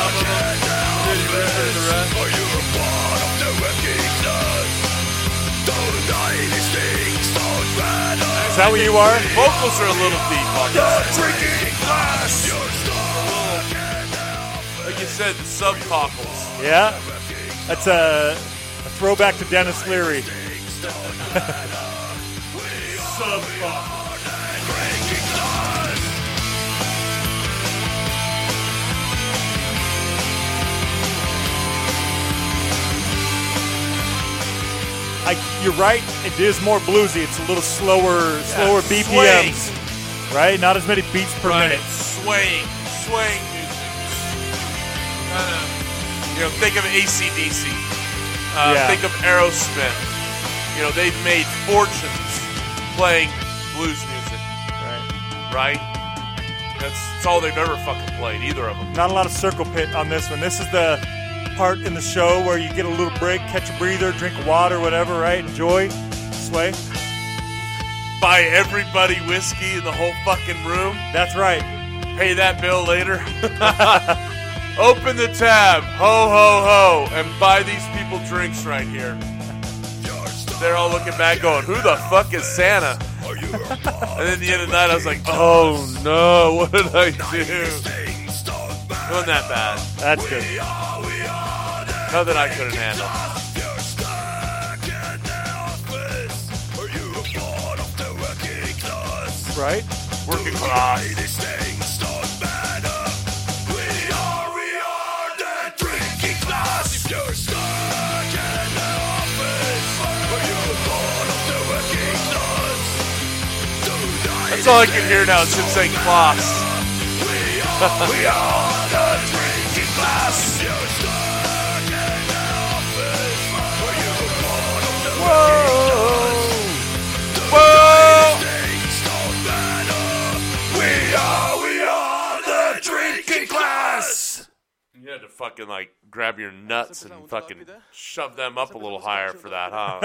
Is that what you are? Vocals are a little deep on this. Like you said, the subcockles. Yeah. That's a, a throwback to Denis Leary. I, you're right. It is more bluesy. It's a little slower, slower BPMs, right? Not as many beats per Right. minute. Swaying, swaying music. Kind of, you know, think of ACDC. Uh, Yeah. Think of Aerosmith. You know, they've made fortunes playing blues music, Right. right? That's, that's all they've ever fucking played, either of them. Not a lot of circle pit on this one. This is the part in the show where you get a little break, catch a breather, drink water, whatever, right? Enjoy, sway. Buy everybody whiskey in the whole fucking room. That's right. Pay that bill later. Open the tab, ho ho ho, and buy these people drinks right here. They're all looking back, going, "Who the fuck is Santa?" and then the end of the night, I was like, "Oh no, what did I do?" Wasn't that bad? That's good. Nothing I couldn't handle. Right? Working class. That's all I can hear now is him saying class. Whoa! Whoa. We are, we are the drinking class. You had to fucking like grab your nuts and fucking shove them up a little higher for that, huh?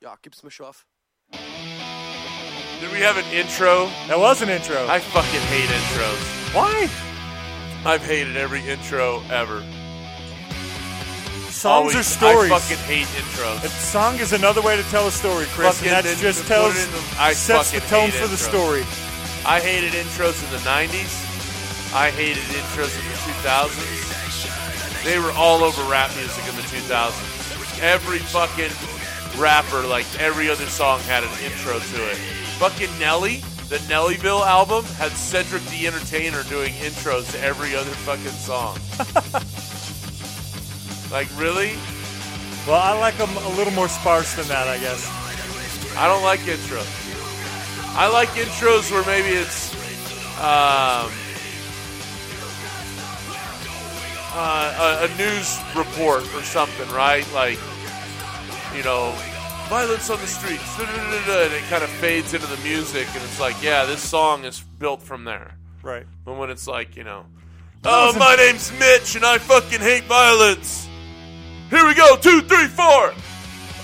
Ja, gib's mir auf. Did we have an intro? That was an intro. I fucking hate intros. Why? I've hated every intro ever. Songs Always- are stories. I fucking hate intros. A song is another way to tell a story, Chris, Fucking and that just tells the- I sets the tone for the story. I hated intros in the 90s. I hated intros in the 2000s. They were all over rap music in the 2000s. Every fucking rapper, like every other song, had an intro to it. Fucking Nelly the Nellyville album had Cedric the Entertainer doing intros to every other fucking song. like, really? Well, I like them a little more sparse than that, I guess. I don't like intros. I like intros where maybe it's um, uh, a, a news report or something, right? Like, you know, violence on the streets, and it kind of fades into the music, and it's like, yeah, this song is built from there. Right. But when it's like, you know, oh, my name's Mitch and I fucking hate violence. Here we go, two, three, four.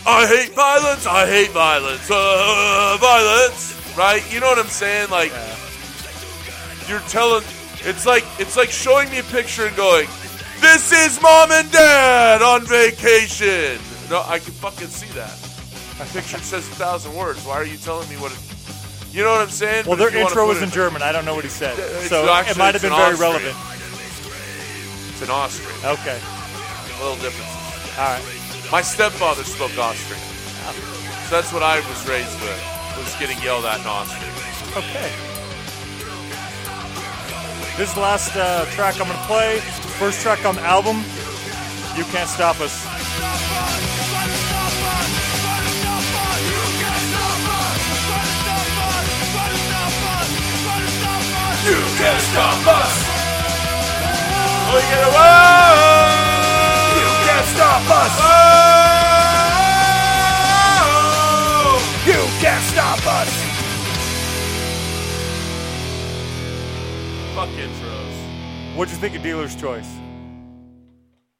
I hate violence. I hate violence. Uh, violence. Right? You know what I'm saying? Like, you're telling. It's like it's like showing me a picture and going, "This is mom and dad on vacation." No, I can fucking see that. A picture says a thousand words. Why are you telling me what? It, you know what I'm saying? Well, But their intro was in German. I don't know what he said. It's So actually- it might have been very Austrian. relevant. It's in Austrian. Okay. A little difference. All right. My stepfather spoke Austrian. So that's what I was raised with, was getting yelled at in Austrian. Okay. This is the last uh, track I'm going to play. First track on the album. You can't stop us. You can't stop us! Oh, you get away! You can't stop us! Oh! You can't stop us. Fuck intros. What'd you think of Dealer's Choice?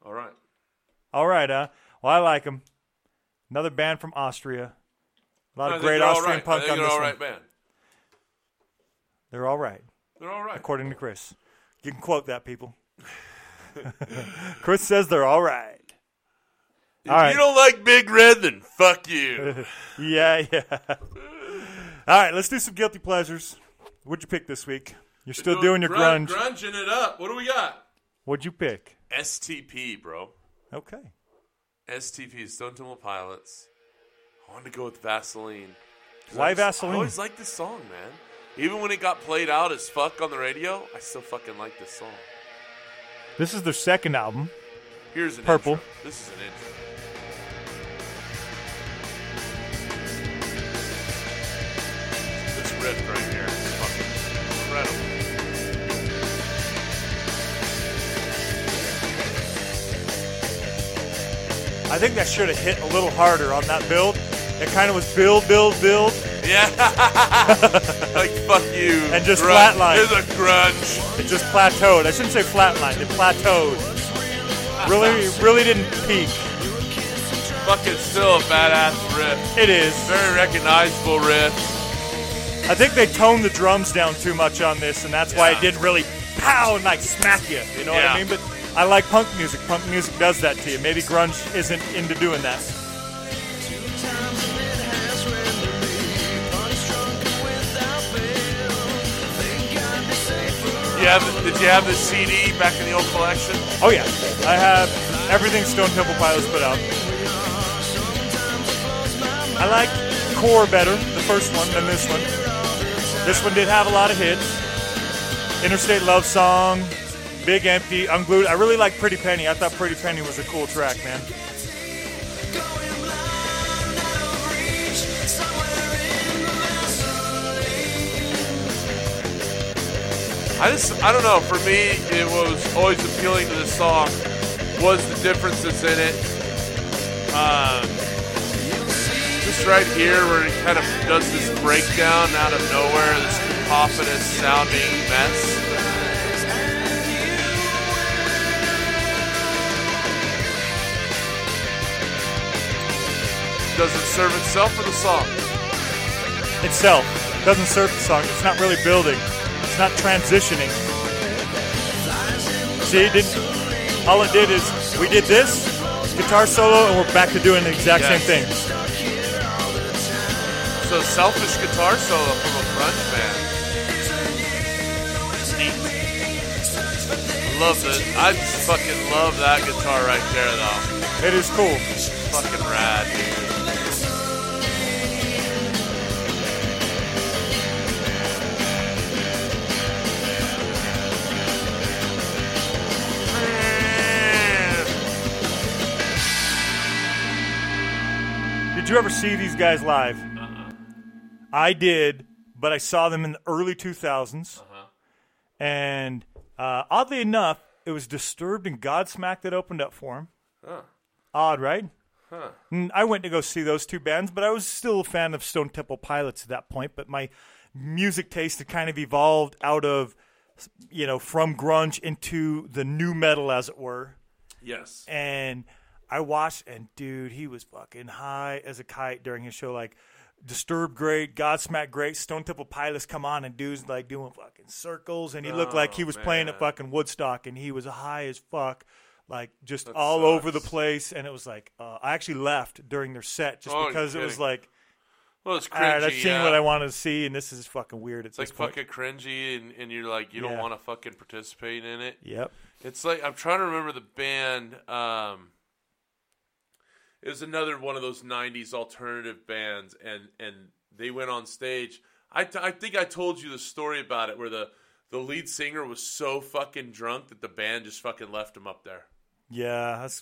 Alright. All right, huh? Well, I like them. Another band from Austria. A lot I of great they're Austrian alright. I punk think on they're this alright one. band. They're all right, They're alright. according to Chris. You can quote that, people. Chris says they're all right. If All right. you don't like Big Red, then fuck you. Yeah, yeah. All right, let's do some guilty pleasures. What'd you pick this week? You're still doing your grunge. Grunging it up. What do we got? What'd you pick? STP, bro. Okay. STP, Stone Temple Pilots. I wanted to go with Vaseline. Why I just- Vaseline? I always liked this song, man. Even when it got played out as fuck on the radio, I still fucking like this song. This is their second album. Here's an Purple. intro. This is an intro. Right here incredible. I think that should have hit a little harder on that build. It kind of was build, build, build. Yeah. like, fuck you. And just grunge. flatline. It's a grunge. It just plateaued. I shouldn't say flatlined. It plateaued. Really, really didn't peak. Fucking still a badass riff. It is. Very recognizable riff. I think they toned the drums down too much on this, and that's why it didn't really pow and like smack you. You know what I mean? But I like punk music. Punk music does that to you. Maybe grunge isn't into doing that. You have, did you have the CD back in the old collection? Oh yeah, I have everything Stone Temple Pilots put out. I like Core better, the first one, than this one. This one did have a lot of hits. Interstate Love Song, Big Empty, Unglued. I really like Pretty Penny. I thought Pretty Penny was a cool track, man. I just, I don't know. For me, it was always appealing to the song was the differences in it. Um, just right here where it kind of does this breakdown out of nowhere, this cacophonous sounding mess. Does it serve itself for the song? Itself doesn't serve the song. It's not really building. It's not transitioning. See, didn't. All it did is we did this guitar solo, and we're back to doing the exact Yes. same thing a selfish guitar solo from a grunge band. Love it. I fucking love that guitar right there, though. It is cool. It's fucking rad, dude. Did you ever see these guys live? I did, but I saw them in the early 2000s. And uh, oddly enough, it was Disturbed and Godsmack that opened up for him. Odd, right? And I went to go see those two bands, but I was still a fan of Stone Temple Pilots at that point. But my music taste had kind of evolved out of, you know, from grunge into the new metal, as it were Yes. and I watched, and dude, he was fucking high as a kite during his show. Like, Disturbed great, Godsmack great, Stone Temple Pilots come on, and dude's like doing fucking circles, and he looked like he was playing at fucking Woodstock, and he was high as fuck, like just That all over the sucks. place. And it was like, uh, I actually left during their set just Oh, you're because it was kidding. like, Well, it's all right, cringy. I've seen yeah. what I wanted to see, and this is fucking weird. At It's like point. fucking cringy, and, and you're like, you don't Yeah. want to fucking participate in it. Yep. It's like I'm trying to remember the band. Um, it was another one of those '90s alternative bands, and and they went on stage. I, I think I told you the story about it, where the the lead singer was so fucking drunk that the band just fucking left him up there. Yeah, that's.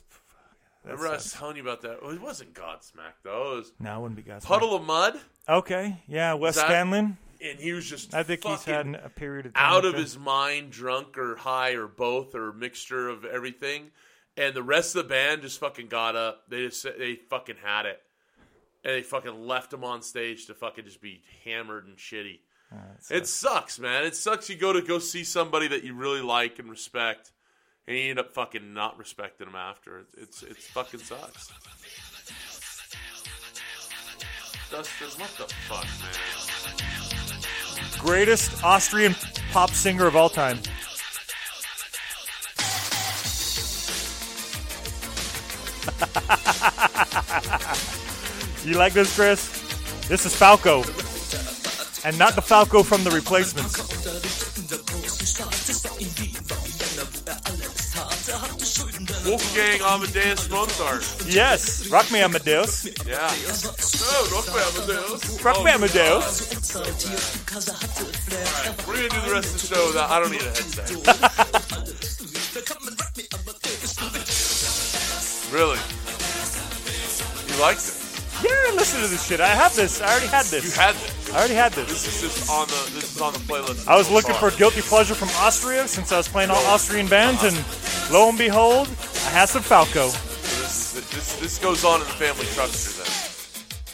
that Remember I was telling you about that? It wasn't Godsmack though. It was No, it wouldn't be Godsmack. Puddle of Mudd, Okay, yeah, Wes Scantlin. and he was just I think he's had a period of time out of his mind, drunk or high or both or mixture of everything. And the rest of the band just fucking got up. They just they fucking had it, and they fucking left him on stage to fucking just be hammered and shitty. It sucks, man. It sucks. You go to go see somebody that you really like and respect, and you end up fucking not respecting them after. It's it's fucking sucks. Dustin, what the fuck, man? greatest Austrian pop singer of all time. you like this, Chris? This is Falco. And not the Falco from the replacements. Wolfgang Amadeus Mozart. Yes, Rock Me Amadeus. Yeah. Oh, Rock Me Amadeus. Rock Me Oh, Amadeus. We're gonna do the rest of the show without. I don't need a headset. really? You liked it? Yeah, listen to this shit. I have this. I already had this. You had this. I already had this. This is just on the. This is on the playlist. I was so looking far. for guilty pleasure from Austria since I was playing all Austrian bands, and lo and behold, I had some Falco. So this, is, this this goes on in the family truckster.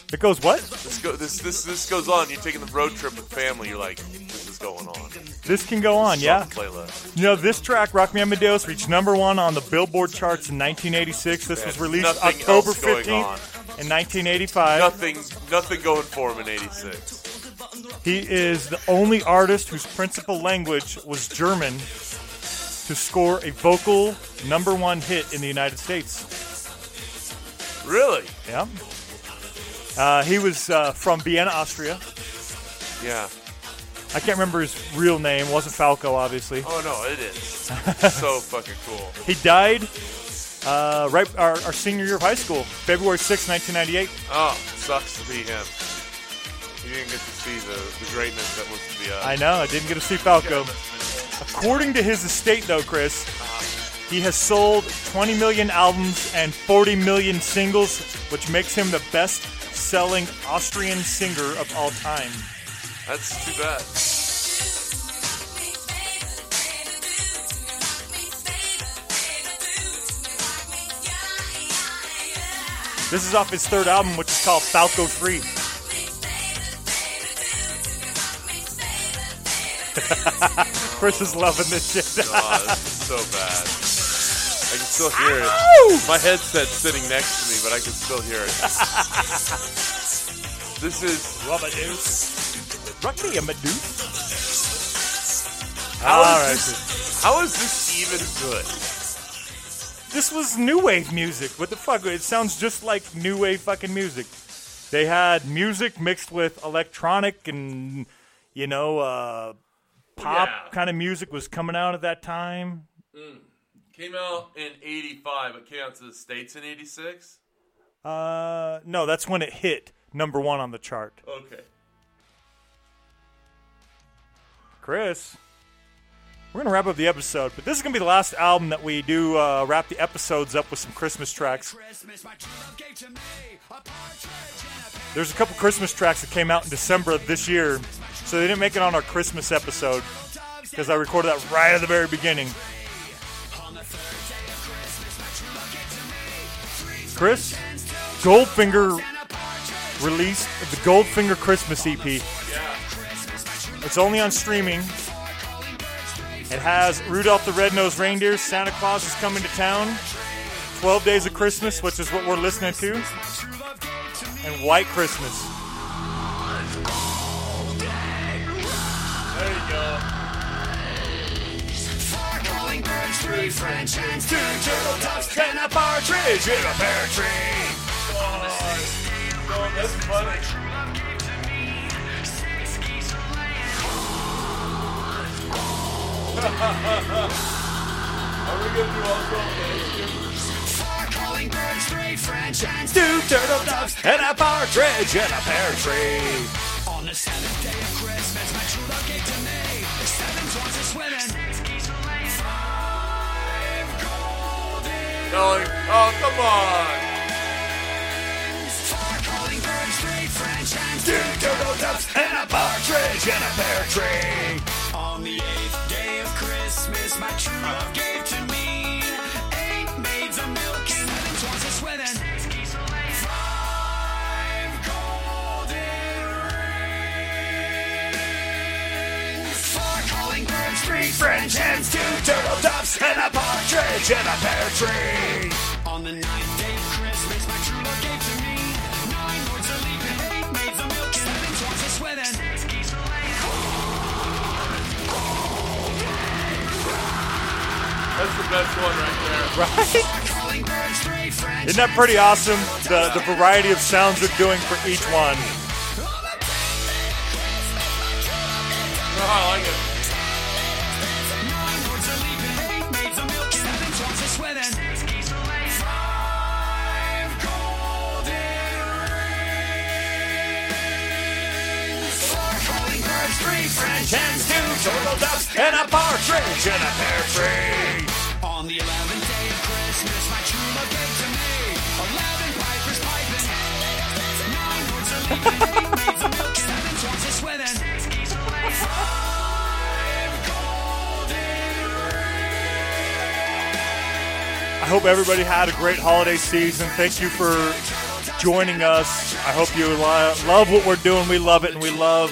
Then It goes what? this go this this this goes on. You're taking the road trip with family. You're like, this is going on. This can go on, yeah. playlist. You know, this track, Rock Me Amadeus, reached number one on the Billboard charts in 1986. This was released nothing October else going 15th on. in 1985. Nothing nothing going for him in '86. He is the only artist whose principal language was German to score a vocal number one hit in the United States. Really? Yeah. Uh, he was uh, from Vienna, Austria. Yeah. I can't remember his real name. It wasn't Falco, obviously. Oh no, it is. so fucking cool. He died uh, right our, our senior year of high school, February 6, 1998. Oh, sucks to be him. You didn't get to see the, the greatness that was to be us. I know. I didn't get to see Falco. According to his estate, though, Chris, he has sold 20 million albums and 40 million singles, which makes him the best-selling Austrian singer of all time. That's too bad. This is off his third album, which is called Falco 3. Chris is loving this shit. Oh, this is so bad. I can still hear it. My headset's sitting next to me, but I can still hear it. this is Amadeus. Rock me, Amadeus. how is All right. this? How is this even good? This was new wave music. What the fuck? It sounds just like new wave fucking music. They had music mixed with electronic and you know uh, pop Yeah. kind of music was coming out at that time. Came out in '85. It came out to the states in '86. Uh, no, that's when it hit number one on the chart. Okay. Chris, We're gonna wrap up the episode, but this is gonna be the last album that we do uh, wrap the episodes up with some Christmas tracks. There's a couple Christmas tracks that came out in December of this year, so they didn't make it on our Christmas episode because I recorded that right at the very beginning. Chris, Goldfinger released the Goldfinger Christmas EP. It's only on streaming. It has Rudolph the Red-Nosed Reindeer, Santa Claus is coming to town, 12 Days of Christmas, which is what we're listening to, and White Christmas. There you go. Three French hens, two turtle doves, and a partridge in a pear tree. Oh, that's funny. Are we gonna do all twelve calling birds, three French hens, two turtle doves, and a partridge in a pear tree. On the seventh day of Christmas, my true love gave to me seven swans are swimming. Five golden No, oh come on. Two turtle doves, and a partridge in a pear tree. On the French hens, two turtle doves, and a partridge in a pear tree. On the ninth day of Christmas, my true love gave to me That's the best one right there. Right? Calling birds, three French Isn't that pretty awesome? The, the variety of sounds they're doing for each one. Oh, I like it. Three French hens, two turtle doves, and a partridge in a pear tree. On the eleventh day of Christmas, my true love gave to me eleven pipers piping. Nine lords are leaping, eight maids of milk, seven swans are swimming. Five golden I hope everybody had a great holiday season. Thank you for joining us. I hope you lo- love what we're doing. We love it, and we love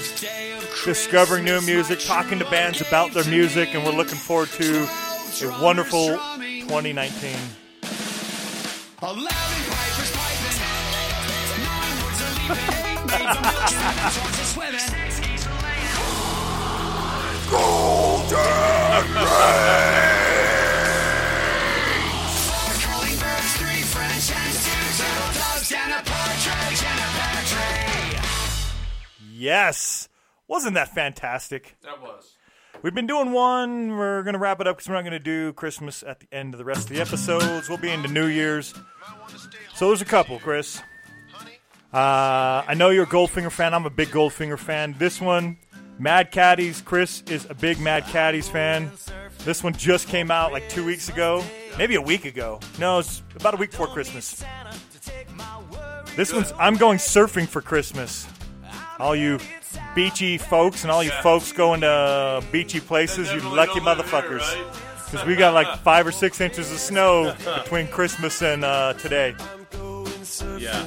discovering new music, talking to bands about their music, and we're looking forward to a wonderful 2019. Eleven pipers piping, nine lords are leaping, eight maids of milk, seven swans are swimming. Four calling birds, three French hens, two turtle doves, and a partridge in a pear tree. Yes. Wasn't that fantastic? That was. We've been doing one. We're going to wrap it up because we're not going to do Christmas at the end of the rest of the episodes. We'll be into New Year's. So there's a couple, Chris. Uh, I know you're a Goldfinger fan. I'm a big Goldfinger fan. This one, Mad Caddies. Chris is a big Mad Caddies fan. This one just came out like two weeks ago, maybe a week ago. No, it's about a week before Christmas. This one's I'm going surfing for Christmas. All you beachy folks and all you folks going to beachy places, you lucky gonna live here, motherfuckers. right? Because we got like five or six inches of snow between Christmas and uh, today. Yeah.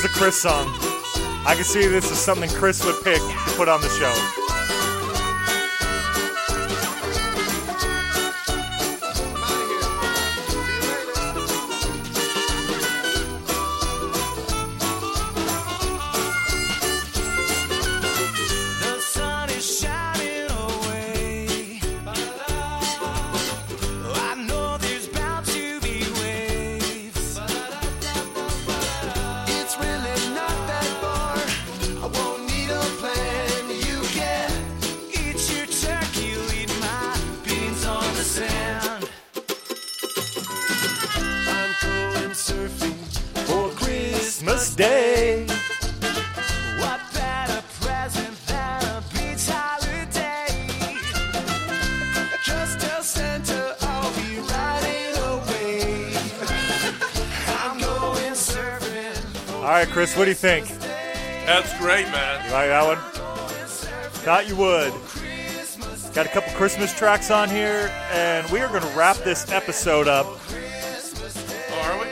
Is a Chris song. I can see this is something Chris would pick to put on the show. What do you think? That's great, man. You like that one? Thought you would. Got a couple Christmas tracks on here, and we are going to wrap this episode up Oh, are we?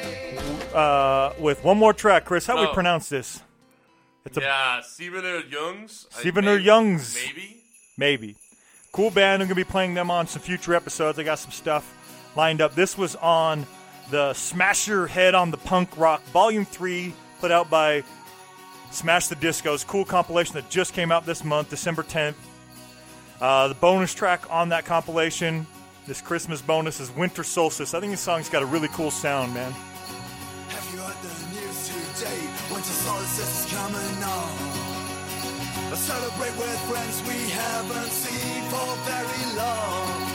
uh, with one more track. Chris, how do we Oh. pronounce this? It's a Yeah, Stevener Youngs. I- Stevener maybe- Youngs. Maybe. maybe. Cool band. I'm going to be playing them on some future episodes. I got some stuff lined up. This was on the Smash Your Head on the Punk Rock Volume 3, put out by Smash the Discos. Cool compilation that just came out this month, December 10th. Uh, the bonus track on that compilation, this Christmas bonus, is Winter Solstice. I think this song's got a really cool sound, man. Have you heard the news today? Winter solstice is coming on. Let's celebrate with friends we haven't seen for very long.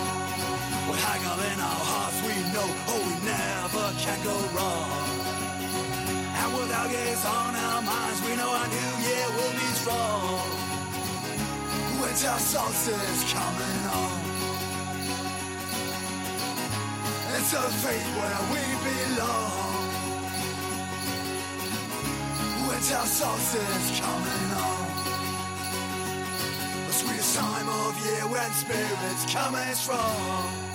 With haggle in our hearts, we know, oh, we never can go wrong. And with our gaze on our minds, we know our new year will be strong. Winter solstice coming on. It's a fate where we belong. Winter solstice coming on. The sweetest time of year when spirits coming strong.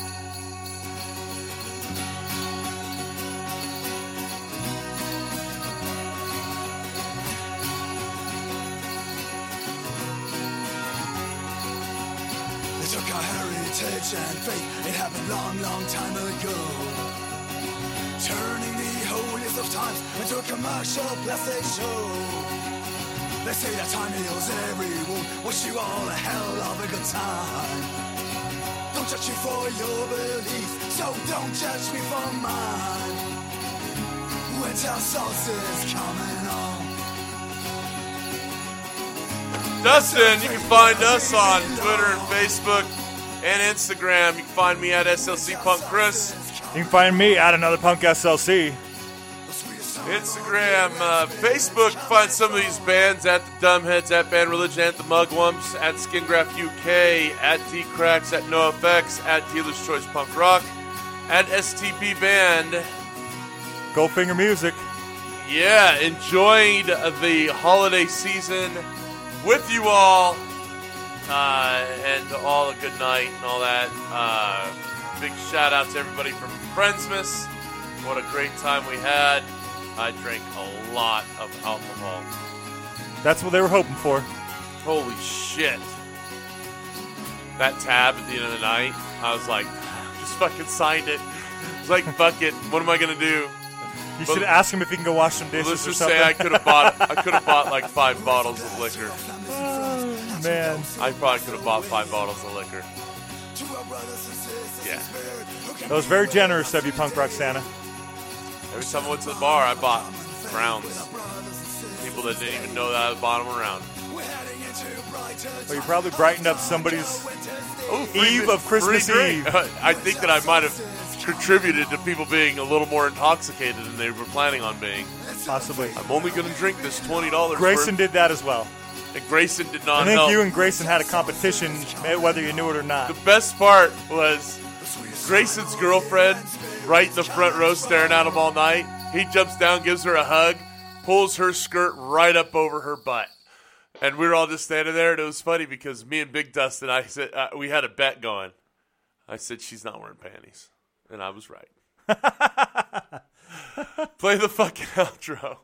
Heritage and faith. It happened long, long time ago. Turning the holiest of times into a commercial plastic show. They say that time heals every wound. Wish you all a hell of a good time. Don't judge you for your beliefs, so don't judge me for mine. Winter solstice coming on. Dustin, you can find us on Twitter and Facebook and Instagram. You can find me at SLC Punk Chris. You can find me at another Punk SLC. Instagram, uh, Facebook. Find some of these bands at the Dumbheads, at Bad Religion, at the Mugwumps, at Skingraph UK, at D Cracks, at NOFX, at Dealer's Choice Punk Rock, at STP Band. Goldfinger Music. Yeah, enjoyed the holiday season with you all, uh, and all a good night and all that. Uh, big shout out to everybody from Friendsmas. What a great time we had. I drank a lot of alcohol. That's what they were hoping for. Holy shit. That tab at the end of the night, I was like, just fucking signed it. It's like, fuck it. What am I going to do? You should ask him if he can go wash some dishes Let's or just something. say I could have bought I could have bought like five bottles of liquor. Oh, man, I probably could have bought five bottles of liquor. Yeah. that was very generous of you, Punk Rock Santa. Every time I went to the bar, I bought rounds. People that didn't even know that I bought them around. Well, you probably brightened up somebody's Oh, Eve of Christmas. Eve. I think that I might have contributed to people being a little more intoxicated than they were planning on being. possibly. I'm only going to drink this twenty dollars. Grayson did that as well. And Grayson did not I think you and Grayson had a competition, whether you knew it or not. The best part was Grayson's girlfriend right in the front row staring at him all night. He jumps down, gives her a hug, pulls her skirt right up over her butt. And we were all just standing there, and it was funny because me and Big Dustin, I said uh, we had a bet going. I said she's not wearing panties, and I was right. Play the fucking outro.